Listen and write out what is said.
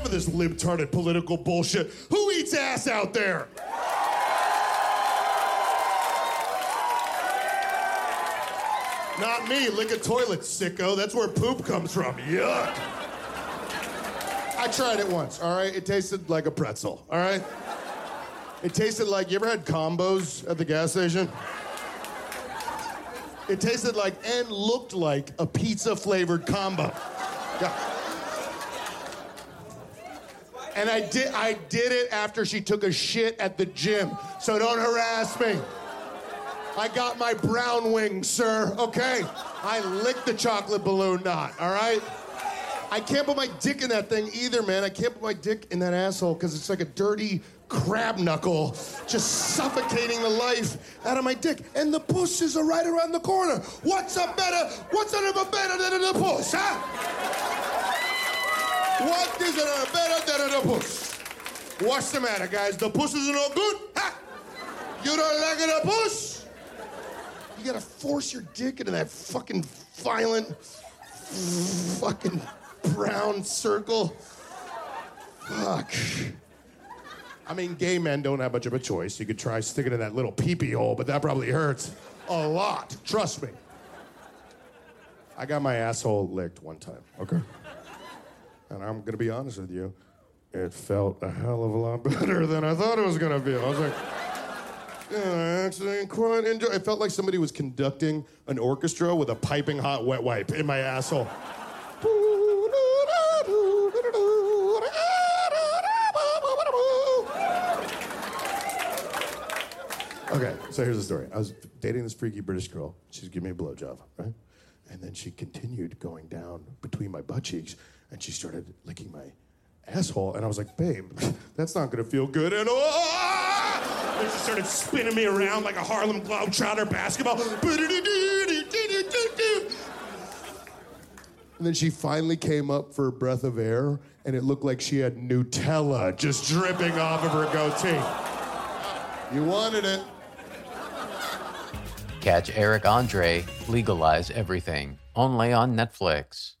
Enough of this libtarded political bullshit. Who eats ass out there? Not me. Lick a toilet, sicko. That's where poop comes from. Yuck. I tried it once, all right? It tasted like a pretzel, all right? It tasted like you ever had combos at the gas station? It tasted like and looked like a pizza flavored combo. Yeah. And I did I did it after she took a shit at the gym. So don't harass me. I got my brown wings, sir, okay? I licked the chocolate balloon knot, all right? I can't put my dick in that thing either, man. I can't put my dick in that asshole because it's like a dirty crab knuckle just suffocating the life out of my dick. And the pusses are right around the corner. What's a better, what's a better than a puss, huh? What is it better than a puss? What's the matter, guys? The puss is no good? Ha! You don't like it, a puss? You gotta force your dick into that fucking violent, fucking brown circle. Fuck. I mean, gay men don't have much of a choice. You could try sticking in that little peepee hole, but that probably hurts a lot. Trust me. I got my asshole licked one time, okay? And I'm gonna be honest with you, it felt a hell of a lot better than I thought it was gonna feel. I was like, yeah, I actually quite enjoy. It felt like somebody was conducting an orchestra with a piping hot wet wipe in my asshole. Okay, so here's the story. I was dating this freaky British girl. She's giving me a blowjob, right? And then she continued going down between my butt cheeks, and she started licking my asshole. And I was like, babe, that's not gonna feel good. And oh! And she started spinning me around like a Harlem Globetrotter basketball. And then she finally came up for a breath of air, and it looked like she had Nutella just dripping off of her goatee. You wanted it. Catch Eric Andre, Legalize Everything, only on Netflix.